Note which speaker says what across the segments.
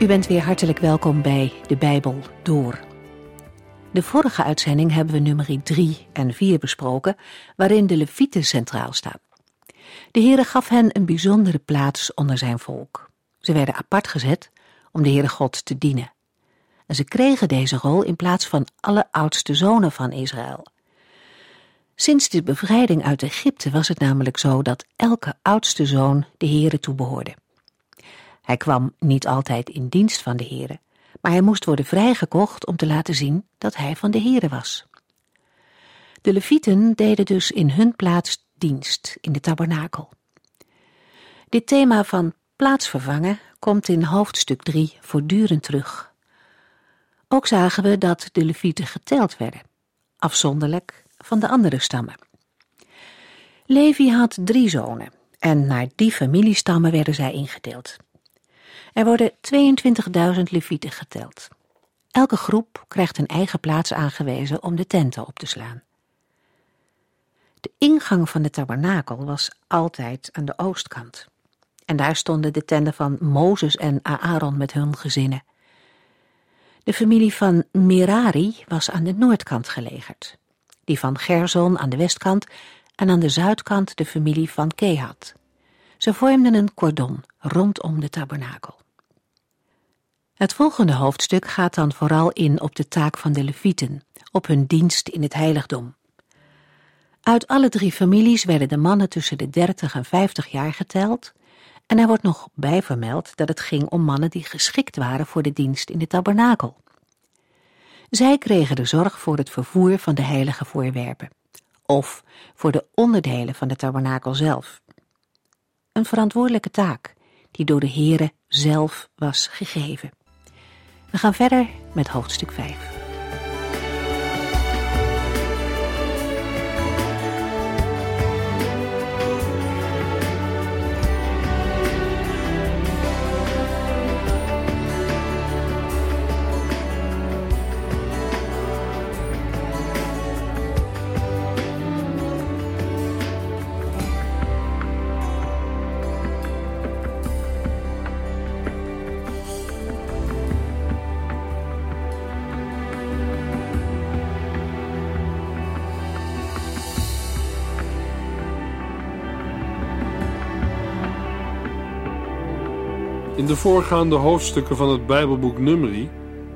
Speaker 1: U bent weer hartelijk welkom bij De Bijbel Door. De vorige uitzending hebben we nummer 3 en 4 besproken, waarin de Levieten centraal staan. De Heere gaf hen een bijzondere plaats onder zijn volk. Ze werden apart gezet om de Heere God te dienen. En ze kregen deze rol in plaats van alle oudste zonen van Israël. Sinds de bevrijding uit Egypte was het namelijk zo dat elke oudste zoon de Heere toebehoorde. Hij kwam niet altijd in dienst van de Heere, maar hij moest worden vrijgekocht om te laten zien dat hij van de Heere was. De Levieten deden dus in hun plaats dienst in de tabernakel. Dit thema van plaatsvervangen komt in hoofdstuk 3 voortdurend terug. Ook zagen we dat de Levieten geteld werden, afzonderlijk van de andere stammen. Levi had drie zonen en naar die familiestammen werden zij ingedeeld. Er worden 22.000 levieten geteld. Elke groep krijgt een eigen plaats aangewezen om de tenten op te slaan. De ingang van de tabernakel was altijd aan de oostkant. En daar stonden de tenten van Mozes en Aaron met hun gezinnen. De familie van Merari was aan de noordkant gelegerd. Die van Gerson aan de westkant en aan de zuidkant de familie van Kehat. Ze vormden een cordon rondom de tabernakel. Het volgende hoofdstuk gaat dan vooral in op de taak van de Levieten, op hun dienst in het heiligdom. Uit alle drie families werden de mannen tussen de 30 en 50 jaar geteld, en er wordt nog bij vermeld dat het ging om mannen die geschikt waren voor de dienst in de tabernakel. Zij kregen de zorg voor het vervoer van de heilige voorwerpen, of voor de onderdelen van de tabernakel zelf. Een verantwoordelijke taak die door de Heere zelf was gegeven. We gaan verder met hoofdstuk 5.
Speaker 2: In de voorgaande hoofdstukken van het Bijbelboek Numeri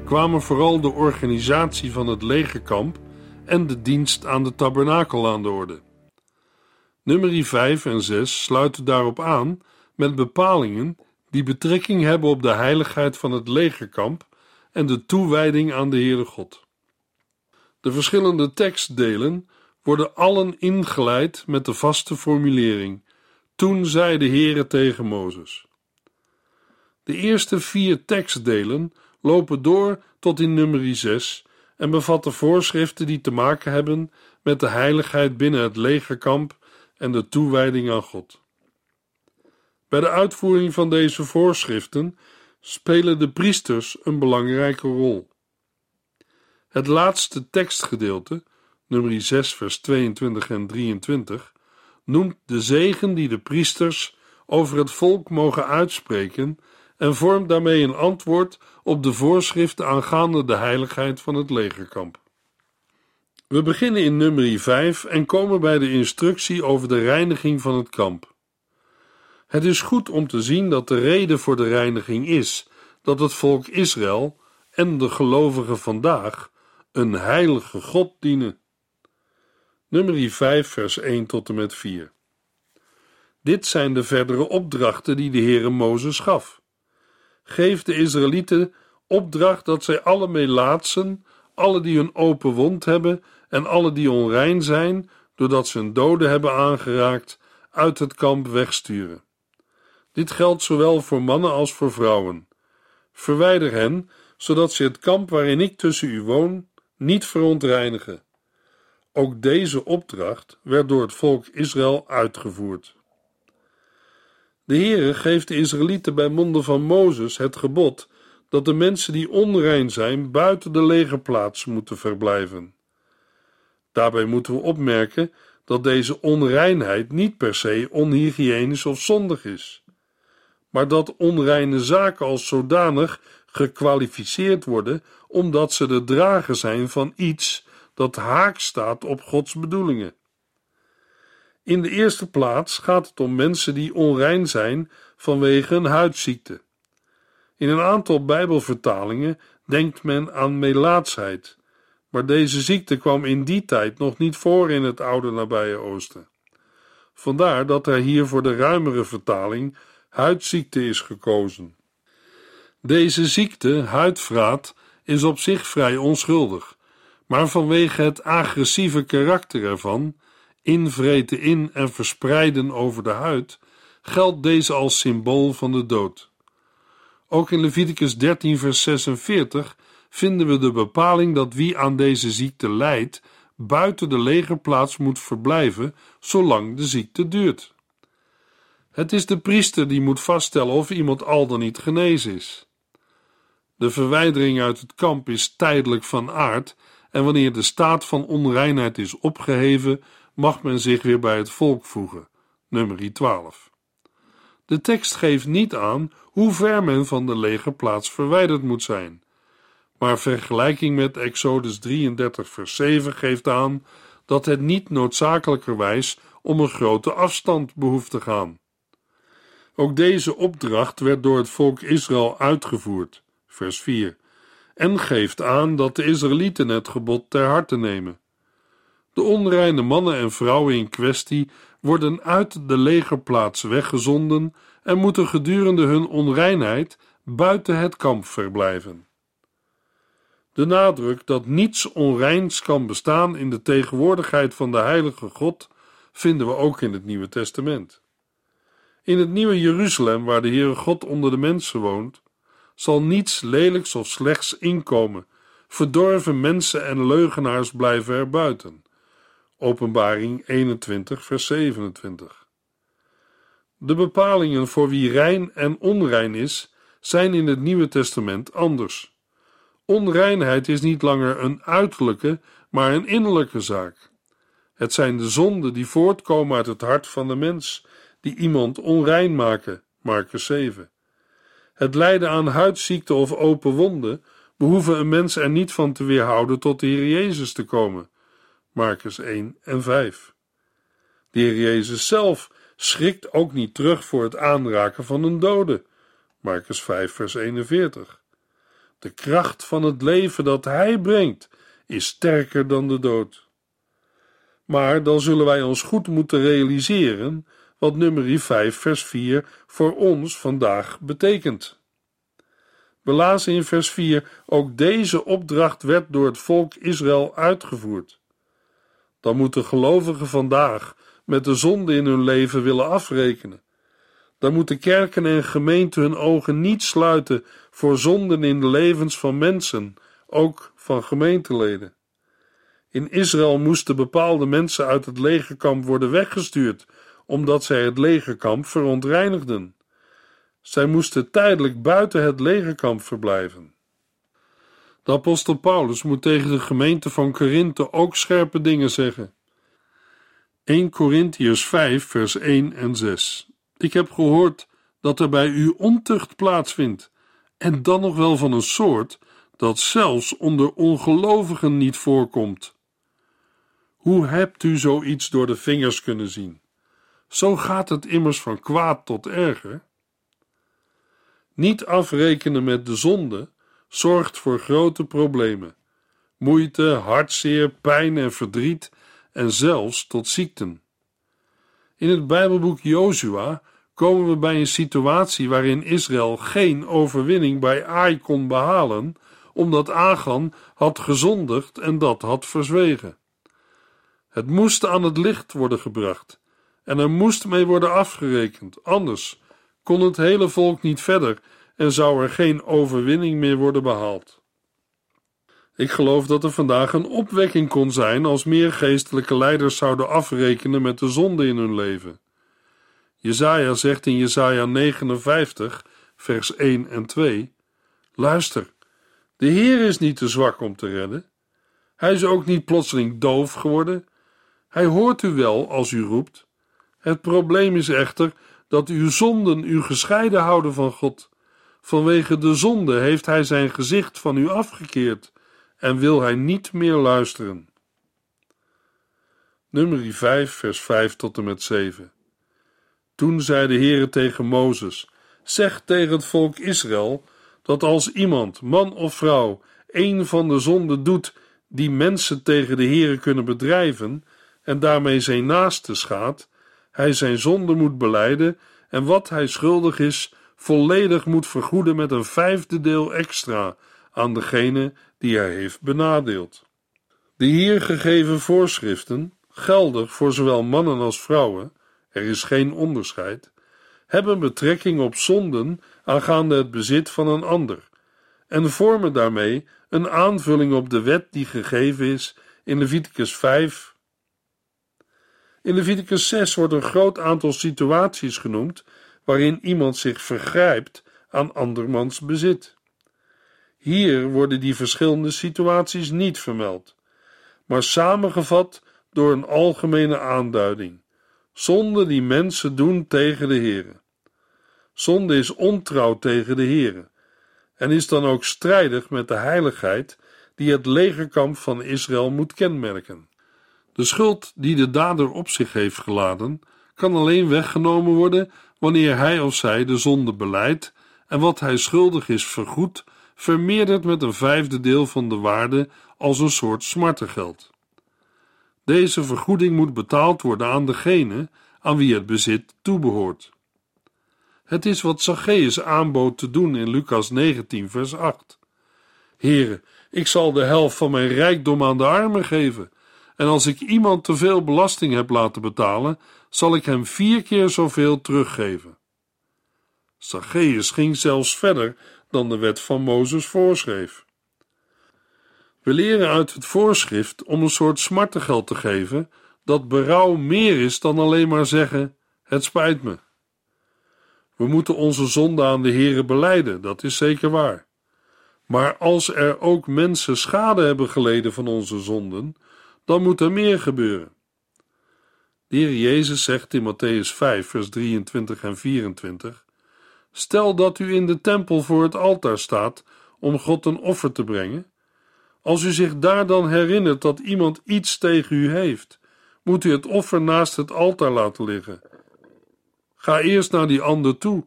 Speaker 2: kwamen vooral de organisatie van het legerkamp en de dienst aan de tabernakel aan de orde. Numeri 5 en 6 sluiten daarop aan met bepalingen die betrekking hebben op de heiligheid van het legerkamp en de toewijding aan de Heere God. De verschillende tekstdelen worden allen ingeleid met de vaste formulering: Toen zei de Heere tegen Mozes. De eerste vier tekstdelen lopen door tot in nummer 6 en bevatten voorschriften die te maken hebben met de heiligheid binnen het legerkamp en de toewijding aan God. Bij de uitvoering van deze voorschriften spelen de priesters een belangrijke rol. Het laatste tekstgedeelte, nummer 6, vers 22 en 23, noemt de zegen die de priesters over het volk mogen uitspreken en vormt daarmee een antwoord op de voorschriften aangaande de heiligheid van het legerkamp. We beginnen in nummer 5 en komen bij de instructie over de reiniging van het kamp. Het is goed om te zien dat de reden voor de reiniging is dat het volk Israël en de gelovigen vandaag een heilige God dienen. Nummer 5, vers 1 tot en met 4. Dit zijn de verdere opdrachten die de Heere Mozes gaf geeft de Israëlieten opdracht dat zij alle melaatsen, alle die een open wond hebben en alle die onrein zijn, doordat ze een dode hebben aangeraakt, uit het kamp wegsturen. Dit geldt zowel voor mannen als voor vrouwen. Verwijder hen, zodat ze het kamp waarin ik tussen u woon niet verontreinigen. Ook deze opdracht werd door het volk Israël uitgevoerd. De Heere geeft de Israëlieten bij monden van Mozes het gebod dat de mensen die onrein zijn buiten de legerplaats moeten verblijven. Daarbij moeten we opmerken dat deze onreinheid niet per se onhygiënisch of zondig is, maar dat onreine zaken als zodanig gekwalificeerd worden omdat ze de drager zijn van iets dat haak staat op Gods bedoelingen. In de eerste plaats gaat het om mensen die onrein zijn vanwege een huidziekte. In een aantal Bijbelvertalingen denkt men aan melaatsheid, maar deze ziekte kwam in die tijd nog niet voor in het oude nabije Oosten. Vandaar dat er hier voor de ruimere vertaling huidziekte is gekozen. Deze ziekte, huidvraat, is op zich vrij onschuldig, maar vanwege het agressieve karakter ervan, invreten in en verspreiden over de huid, geldt deze als symbool van de dood. Ook in Leviticus 13, vers 46 vinden we de bepaling dat wie aan deze ziekte lijdt, buiten de legerplaats moet verblijven zolang de ziekte duurt. Het is de priester die moet vaststellen of iemand al dan niet genezen is. De verwijdering uit het kamp is tijdelijk van aard en wanneer de staat van onreinheid is opgeheven, mag men zich weer bij het volk voegen. Nummer 12. De tekst geeft niet aan hoe ver men van de legerplaats verwijderd moet zijn, maar vergelijking met Exodus 33, vers 7 geeft aan dat het niet noodzakelijkerwijs om een grote afstand behoeft te gaan. Ook deze opdracht werd door het volk Israël uitgevoerd, vers 4, en geeft aan dat de Israëlieten het gebod ter harte nemen. De onreine mannen en vrouwen in kwestie worden uit de legerplaats weggezonden en moeten gedurende hun onreinheid buiten het kamp verblijven. De nadruk dat niets onreins kan bestaan in de tegenwoordigheid van de Heilige God vinden we ook in het Nieuwe Testament. In het Nieuwe Jeruzalem, waar de Heere God onder de mensen woont, zal niets lelijks of slechts inkomen. Verdorven mensen en leugenaars blijven er buiten. Openbaring 21, vers 27. De bepalingen voor wie rein en onrein is, zijn in het Nieuwe Testament anders. Onreinheid is niet langer een uiterlijke, maar een innerlijke zaak. Het zijn de zonden die voortkomen uit het hart van de mens, die iemand onrein maken. Marcus 7. Het lijden aan huidziekte of open wonden behoeven een mens er niet van te weerhouden tot de Heer Jezus te komen. Marcus 1 en 5. De Heer Jezus zelf schrikt ook niet terug voor het aanraken van een dode. Marcus 5 vers 41. De kracht van het leven dat Hij brengt is sterker dan de dood. Maar dan zullen wij ons goed moeten realiseren wat nummer 5 vers 4 voor ons vandaag betekent. We lazen in vers 4: Ook deze opdracht werd door het volk Israël uitgevoerd. Dan moeten gelovigen vandaag met de zonde in hun leven willen afrekenen. Dan moeten kerken en gemeenten hun ogen niet sluiten voor zonden in de levens van mensen, ook van gemeenteleden. In Israël moesten bepaalde mensen uit het legerkamp worden weggestuurd, omdat zij het legerkamp verontreinigden. Zij moesten tijdelijk buiten het legerkamp verblijven. De apostel Paulus moet tegen de gemeente van Korinthe ook scherpe dingen zeggen. 1 Corinthiërs 5 vers 1 en 6 Ik heb gehoord dat er bij u ontucht plaatsvindt, en dan nog wel van een soort dat zelfs onder ongelovigen niet voorkomt. Hoe hebt u zoiets door de vingers kunnen zien? Zo gaat het immers van kwaad tot erger. Niet afrekenen met de zonde zorgt voor grote problemen: moeite, hartzeer, pijn en verdriet en zelfs tot ziekten. In het Bijbelboek Jozua komen we bij een situatie waarin Israël geen overwinning bij Ai kon behalen, omdat Agan had gezondigd en dat had verzwegen. Het moest aan het licht worden gebracht en er moest mee worden afgerekend, anders kon het hele volk niet verder en zou er geen overwinning meer worden behaald. Ik geloof dat er vandaag een opwekking kon zijn als meer geestelijke leiders zouden afrekenen met de zonde in hun leven. Jezaja zegt in Jezaja 59, vers 1 en 2: Luister, de Heer is niet te zwak om te redden. Hij is ook niet plotseling doof geworden. Hij hoort u wel als u roept. Het probleem is echter dat uw zonden u gescheiden houden van God. Vanwege de zonde heeft hij zijn gezicht van u afgekeerd en wil hij niet meer luisteren. Nummer 5, vers 5 tot en met 7. Toen zei de Heere tegen Mozes: Zeg tegen het volk Israël dat als iemand, man of vrouw, een van de zonden doet die mensen tegen de Heere kunnen bedrijven en daarmee zijn naaste schaadt, hij zijn zonde moet beleiden en wat hij schuldig is, volledig moet vergoeden met een vijfde deel extra aan degene die hij heeft benadeeld. De hier gegeven voorschriften, geldig voor zowel mannen als vrouwen, er is geen onderscheid, hebben betrekking op zonden aangaande het bezit van een ander en vormen daarmee een aanvulling op de wet die gegeven is in Leviticus 5. In Leviticus 6 wordt een groot aantal situaties genoemd waarin iemand zich vergrijpt aan andermans bezit. Hier worden die verschillende situaties niet vermeld, maar samengevat door een algemene aanduiding: zonde die mensen doen tegen de Heere. Zonde is ontrouw tegen de Heere en is dan ook strijdig met de heiligheid die het legerkamp van Israël moet kenmerken. De schuld die de dader op zich heeft geladen, kan alleen weggenomen worden wanneer hij of zij de zonde beleidt en wat hij schuldig is vergoed, vermeerderd met een vijfde deel van de waarde als een soort smartengeld. Deze vergoeding moet betaald worden aan degene aan wie het bezit toebehoort. Het is wat Zacchaeus aanbood te doen in Lucas 19, vers 8. Here, ik zal de helft van mijn rijkdom aan de armen geven, en als ik iemand te veel belasting heb laten betalen, zal ik hem vier keer zoveel teruggeven. Zacchaeus ging zelfs verder dan de wet van Mozes voorschreef. We leren uit het voorschrift om een soort smartengeld te geven dat berouw meer is dan alleen maar zeggen: Het spijt me. We moeten onze zonde aan de Heere beleiden, dat is zeker waar. Maar als er ook mensen schade hebben geleden van onze zonden, dan moet er meer gebeuren. De Heer Jezus zegt in Matthäus 5, vers 23 en 24: Stel dat u in de tempel voor het altaar staat om God een offer te brengen. Als u zich daar dan herinnert dat iemand iets tegen u heeft, moet u het offer naast het altaar laten liggen. Ga eerst naar die ander toe,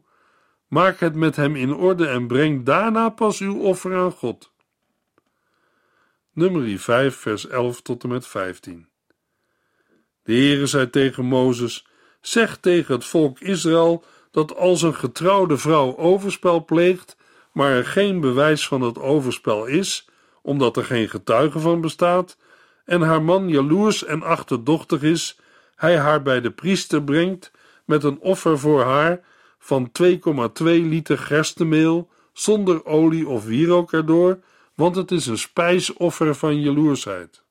Speaker 2: maak het met hem in orde en breng daarna pas uw offer aan God. Nummer 5, vers 11 tot en met 15. De Heere zei tegen Mozes: Zeg tegen het volk Israël dat als een getrouwde vrouw overspel pleegt, maar er geen bewijs van het overspel is, omdat er geen getuige van bestaat, en haar man jaloers en achterdochtig is, hij haar bij de priester brengt met een offer voor haar van 2,2 liter gerstemeel zonder olie of wierook erdoor, want het is een spijsoffer van jaloersheid.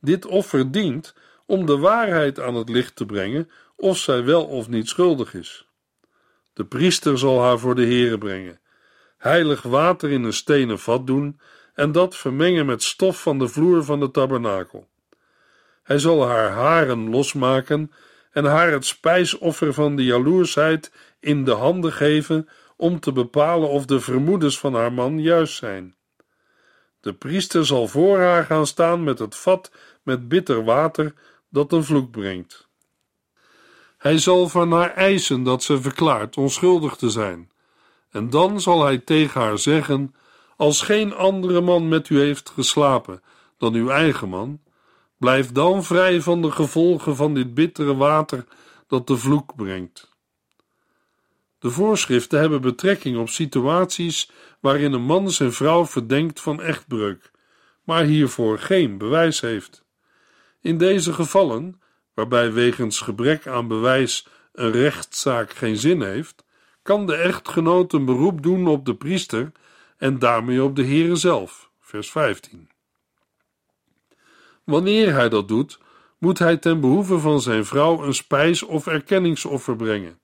Speaker 2: Dit offer dient om de waarheid aan het licht te brengen of zij wel of niet schuldig is. De priester zal haar voor de Heere brengen, heilig water in een stenen vat doen en dat vermengen met stof van de vloer van de tabernakel. Hij zal haar haren losmaken en haar het spijsoffer van de jaloersheid in de handen geven om te bepalen of de vermoedens van haar man juist zijn. De priester zal voor haar gaan staan met het vat met bitter water dat een vloek brengt. Hij zal van haar eisen dat ze verklaart onschuldig te zijn, en dan zal hij tegen haar zeggen: Als geen andere man met u heeft geslapen dan uw eigen man, blijf dan vrij van de gevolgen van dit bittere water dat de vloek brengt. De voorschriften hebben betrekking op situaties waarin een man zijn vrouw verdenkt van echtbreuk, maar hiervoor geen bewijs heeft. In deze gevallen, waarbij wegens gebrek aan bewijs een rechtszaak geen zin heeft, kan de echtgenoot een beroep doen op de priester en daarmee op de Heere zelf. Vers 15. Wanneer hij dat doet, moet hij ten behoeve van zijn vrouw een spijs of erkenningsoffer brengen.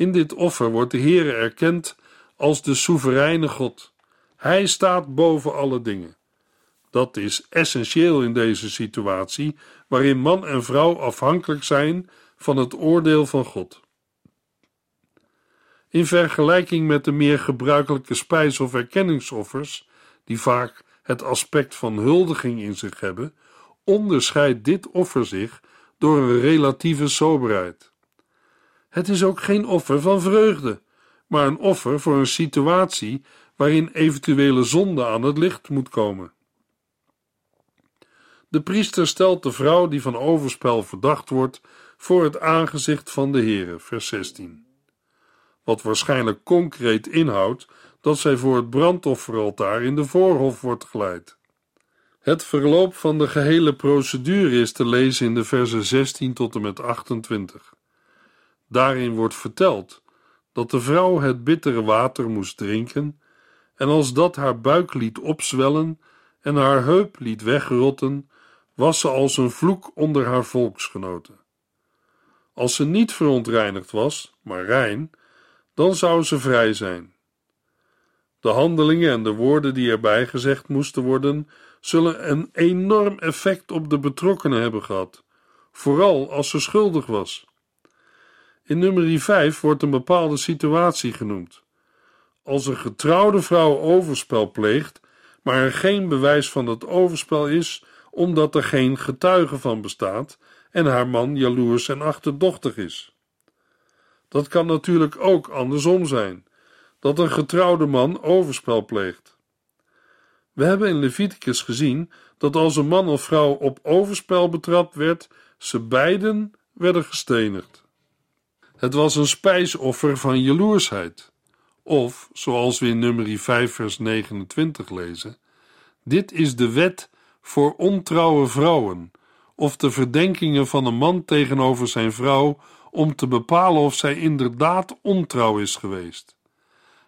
Speaker 2: In dit offer wordt de Heere erkend als de soevereine God. Hij staat boven alle dingen. Dat is essentieel in deze situatie, waarin man en vrouw afhankelijk zijn van het oordeel van God. In vergelijking met de meer gebruikelijke spijs- of erkenningsoffers, die vaak het aspect van huldiging in zich hebben, onderscheidt dit offer zich door een relatieve soberheid. Het is ook geen offer van vreugde, maar een offer voor een situatie waarin eventuele zonde aan het licht moet komen. De priester stelt de vrouw die van overspel verdacht wordt voor het aangezicht van de Heere, vers 16. Wat waarschijnlijk concreet inhoudt dat zij voor het brandofferaltaar in de voorhof wordt geleid. Het verloop van de gehele procedure is te lezen in de versen 16 tot en met 28. Daarin wordt verteld dat de vrouw het bittere water moest drinken, en als dat haar buik liet opzwellen en haar heup liet wegrotten, was ze als een vloek onder haar volksgenoten. Als ze niet verontreinigd was, maar rein, dan zou ze vrij zijn. De handelingen en de woorden die erbij gezegd moesten worden, zullen een enorm effect op de betrokkenen hebben gehad, vooral als ze schuldig was. In nummer 5 wordt een bepaalde situatie genoemd. Als een getrouwde vrouw overspel pleegt, maar er geen bewijs van dat overspel is, omdat er geen getuige van bestaat en haar man jaloers en achterdochtig is. Dat kan natuurlijk ook andersom zijn, dat een getrouwde man overspel pleegt. We hebben in Leviticus gezien dat als een man of vrouw op overspel betrapt werd, ze beiden werden gestenigd. Het was een spijsoffer van jaloersheid. Of, zoals we in nummer 5 vers 29 lezen, dit is de wet voor ontrouwe vrouwen, of de verdenkingen van een man tegenover zijn vrouw om te bepalen of zij inderdaad ontrouw is geweest.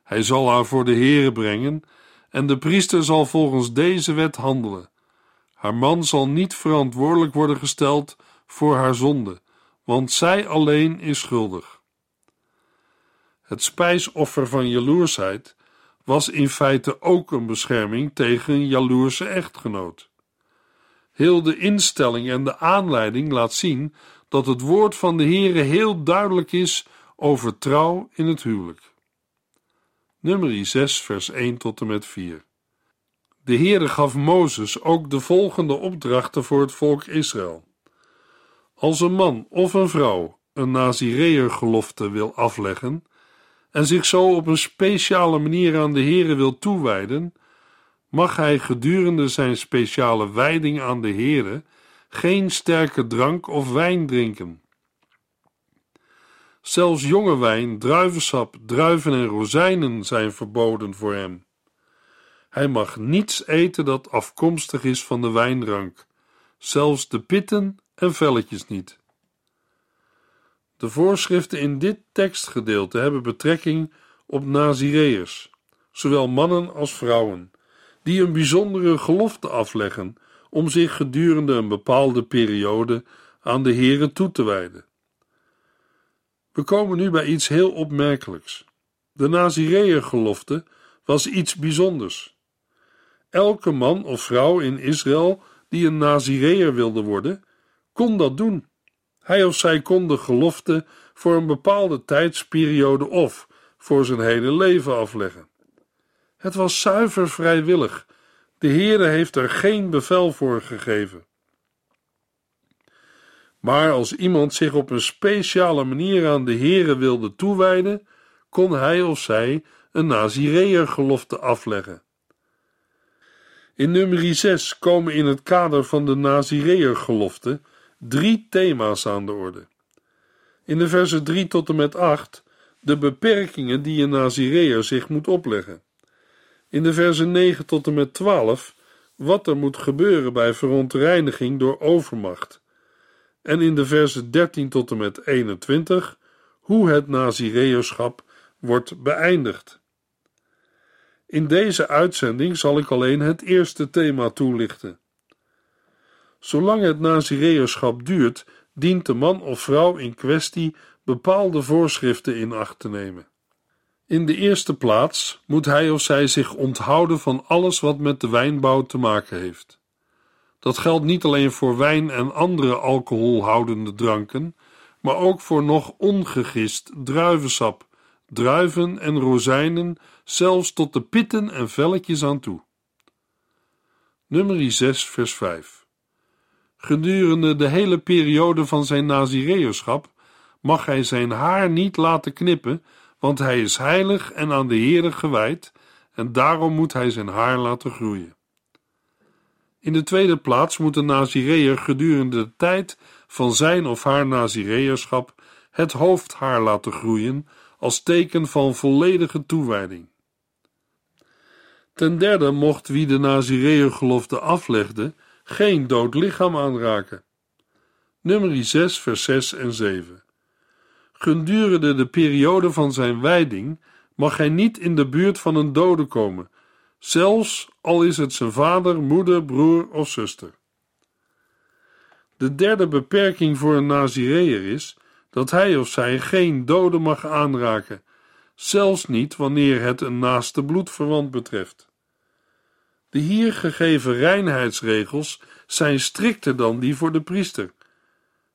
Speaker 2: Hij zal haar voor de Heere brengen en de priester zal volgens deze wet handelen. Haar man zal niet verantwoordelijk worden gesteld voor haar zonde, want zij alleen is schuldig. Het spijsoffer van jaloersheid was in feite ook een bescherming tegen een jaloerse echtgenoot. Heel de instelling en de aanleiding laat zien dat het woord van de Heere heel duidelijk is over trouw in het huwelijk. Nummer 6, vers 1 tot en met 4. De Heere gaf Mozes ook de volgende opdrachten voor het volk Israël. Als een man of een vrouw een Nazireër-gelofte wil afleggen en zich zo op een speciale manier aan de Heere wil toewijden, mag hij gedurende zijn speciale wijding aan de Heere geen sterke drank of wijn drinken. Zelfs jonge wijn, druivensap, druiven en rozijnen zijn verboden voor hem. Hij mag niets eten dat afkomstig is van de wijnrank, zelfs de pitten en velletjes niet. De voorschriften in dit tekstgedeelte hebben betrekking op Nazireërs, zowel mannen als vrouwen, die een bijzondere gelofte afleggen om zich gedurende een bepaalde periode aan de Here toe te wijden. We komen nu bij iets heel opmerkelijks. De Nazireër-gelofte was iets bijzonders. Elke man of vrouw in Israël die een Nazireër wilde worden, kon dat doen. Hij of zij kon de gelofte voor een bepaalde tijdsperiode of voor zijn hele leven afleggen. Het was zuiver vrijwillig. De Heere heeft er geen bevel voor gegeven. Maar als iemand zich op een speciale manier aan de Heere wilde toewijden, kon hij of zij een Nazireër gelofte afleggen. In nummer 6 komen in het kader van de Nazireër gelofte drie thema's aan de orde. In de versen 3 tot en met 8 de beperkingen die een Nazireër zich moet opleggen. In de versen 9 tot en met 12 wat er moet gebeuren bij verontreiniging door overmacht. En in de versen 13 tot en met 21 hoe het Nazireërschap wordt beëindigd. In deze uitzending zal ik alleen het eerste thema toelichten. Zolang het Nazireërschap duurt, dient de man of vrouw in kwestie bepaalde voorschriften in acht te nemen. In de eerste plaats moet hij of zij zich onthouden van alles wat met de wijnbouw te maken heeft. Dat geldt niet alleen voor wijn en andere alcoholhoudende dranken, maar ook voor nog ongegist druivensap, druiven en rozijnen, zelfs tot de pitten en velletjes aan toe. Nummer 6, vers 5. Gedurende de hele periode van zijn nazireërschap mag hij zijn haar niet laten knippen, want hij is heilig en aan de Heere gewijd, en daarom moet hij zijn haar laten groeien. In de tweede plaats moet de Nazireër gedurende de tijd van zijn of haar Nazireërschap het hoofdhaar laten groeien als teken van volledige toewijding. Ten derde mocht wie de Nazireërgelofte aflegde geen dood lichaam aanraken. Nummer 6, vers 6 en 7. Gedurende de periode van zijn wijding mag hij niet in de buurt van een dode komen, zelfs al is het zijn vader, moeder, broer of zuster. De derde beperking voor een Nazireër is dat hij of zij geen dode mag aanraken, zelfs niet wanneer het een naaste bloedverwant betreft. De hier gegeven reinheidsregels zijn strikter dan die voor de priester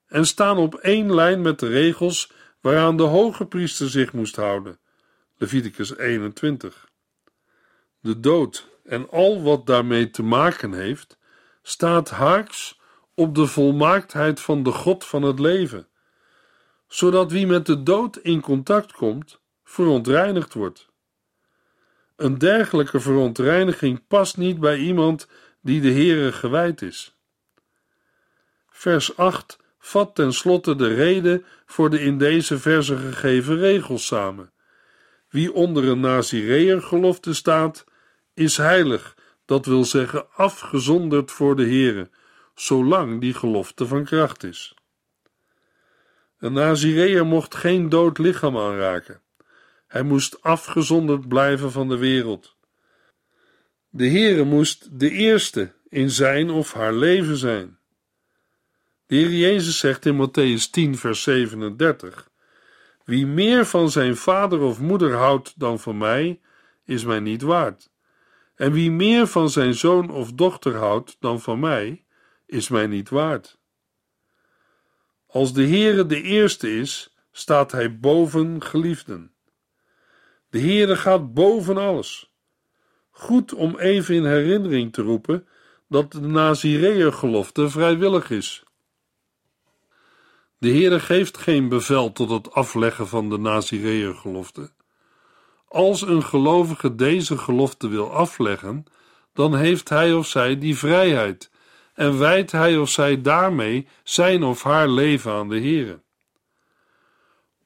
Speaker 2: en staan op één lijn met de regels waaraan de hoge priester zich moest houden. Leviticus 21. De dood en al wat daarmee te maken heeft, staat haaks op de volmaaktheid van de God van het leven, zodat wie met de dood in contact komt, verontreinigd wordt. Een dergelijke verontreiniging past niet bij iemand die de Heere gewijd is. Vers 8 vat ten slotte de reden voor de in deze verse gegeven regels samen. Wie onder een Nazireër gelofte staat, is heilig, dat wil zeggen afgezonderd voor de Heere, zolang die gelofte van kracht is. Een Nazireër mocht geen dood lichaam aanraken. Hij moest afgezonderd blijven van de wereld. De Heere moest de eerste in zijn of haar leven zijn. De Heer Jezus zegt in Matthäus 10, vers 37: Wie meer van zijn vader of moeder houdt dan van mij, is mij niet waard. En wie meer van zijn zoon of dochter houdt dan van mij, is mij niet waard. Als de Heere de eerste is, staat hij boven geliefden. De Heere gaat boven alles. Goed om even in herinnering te roepen dat de Nazireër-gelofte vrijwillig is. De Heere geeft geen bevel tot het afleggen van de Nazireër-gelofte. Als een gelovige deze gelofte wil afleggen, dan heeft hij of zij die vrijheid en wijdt hij of zij daarmee zijn of haar leven aan de Heere.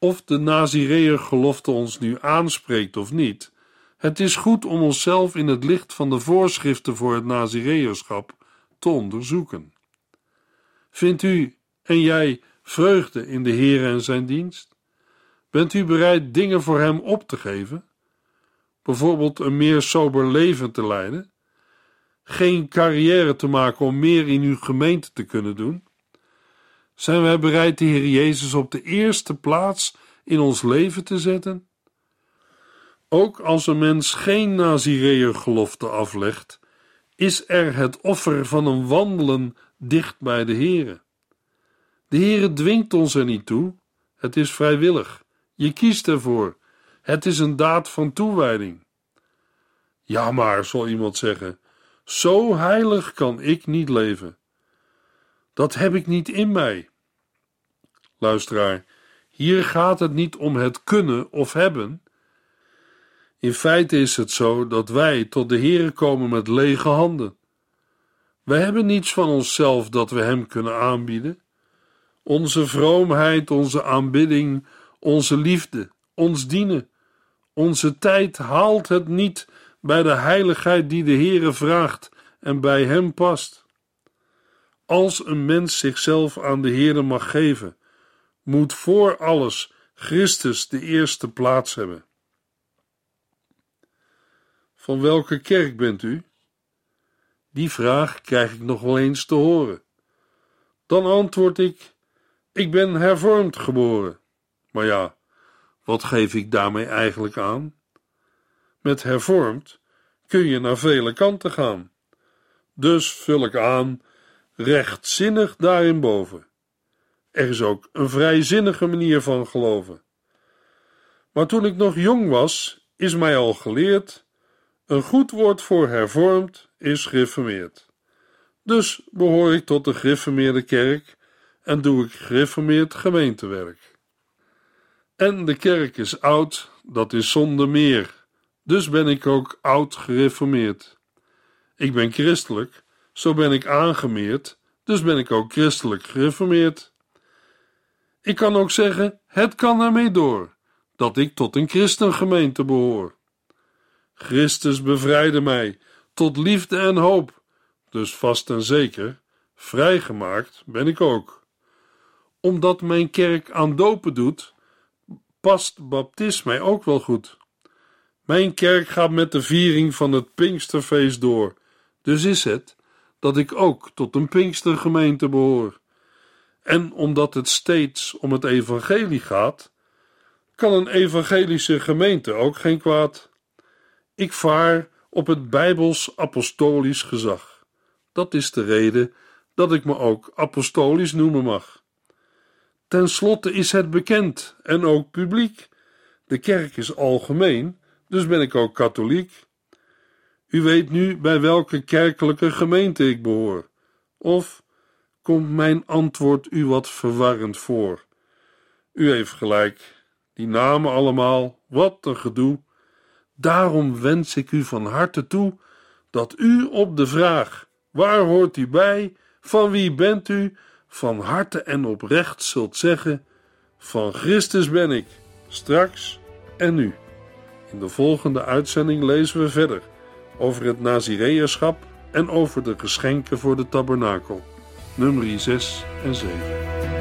Speaker 2: Of de Nazireër gelofte ons nu aanspreekt of niet, het is goed om onszelf in het licht van de voorschriften voor het Nazireërschap te onderzoeken. Vindt u en jij vreugde in de Heere en zijn dienst? Bent u bereid dingen voor hem op te geven? Bijvoorbeeld een meer sober leven te leiden? Geen carrière te maken om meer in uw gemeente te kunnen doen? Zijn wij bereid de Heer Jezus op de eerste plaats in ons leven te zetten? Ook als een mens geen Nazireër gelofte aflegt, is er het offer van een wandelen dicht bij de Heere. De Heere dwingt ons er niet toe, het is vrijwillig. Je kiest ervoor. Het is een daad van toewijding. Ja, maar, zal iemand zeggen, zo heilig kan ik niet leven. Dat heb ik niet in mij. Luisteraar, hier gaat het niet om het kunnen of hebben. In feite is het zo dat wij tot de Heere komen met lege handen. Wij hebben niets van onszelf dat we Hem kunnen aanbieden. Onze vroomheid, onze aanbidding, onze liefde, ons dienen, onze tijd haalt het niet bij de heiligheid die de Heere vraagt en bij Hem past. Als een mens zichzelf aan de Heere mag geven, moet voor alles Christus de eerste plaats hebben. Van welke kerk bent u? Die vraag krijg ik nog wel eens te horen. Dan antwoord ik: Ik ben hervormd geboren. Maar ja, wat geef ik daarmee eigenlijk aan? Met hervormd kun je naar vele kanten gaan. Dus vul ik aan rechtzinnig daarin boven. Er is ook een vrijzinnige manier van geloven. Maar toen ik nog jong was, is mij al geleerd: een goed woord voor hervormd is gereformeerd. Dus behoor ik tot de gereformeerde kerk en doe ik gereformeerd gemeentewerk. En de kerk is oud, dat is zonder meer. Dus ben ik ook oud gereformeerd. Ik ben christelijk, zo ben ik aangemeerd, dus ben ik ook christelijk gereformeerd. Ik kan ook zeggen: het kan ermee door dat ik tot een christengemeente behoor. Christus bevrijdde mij tot liefde en hoop, dus vast en zeker, vrijgemaakt ben ik ook. Omdat mijn kerk aan dopen doet, past baptisme mij ook wel goed. Mijn kerk gaat met de viering van het Pinksterfeest door, dus is het dat ik ook tot een Pinkstergemeente behoor. En omdat het steeds om het evangelie gaat, kan een evangelische gemeente ook geen kwaad. Ik vaar op het Bijbels apostolisch gezag. Dat is de reden dat ik me ook apostolisch noemen mag. Ten slotte is het bekend en ook publiek. De kerk is algemeen, dus ben ik ook katholiek. U weet nu bij welke kerkelijke gemeente ik behoor. Of komt mijn antwoord u wat verwarrend voor? U heeft gelijk, die namen allemaal, wat een gedoe. Daarom wens ik u van harte toe dat u op de vraag: waar hoort u bij? Van wie bent u? van harte en oprecht zult zeggen: Van Christus ben ik, straks en nu. In de volgende uitzending lezen we verder over het Nazireërschap en over de geschenken voor de tabernakel, nummer 6 en 7.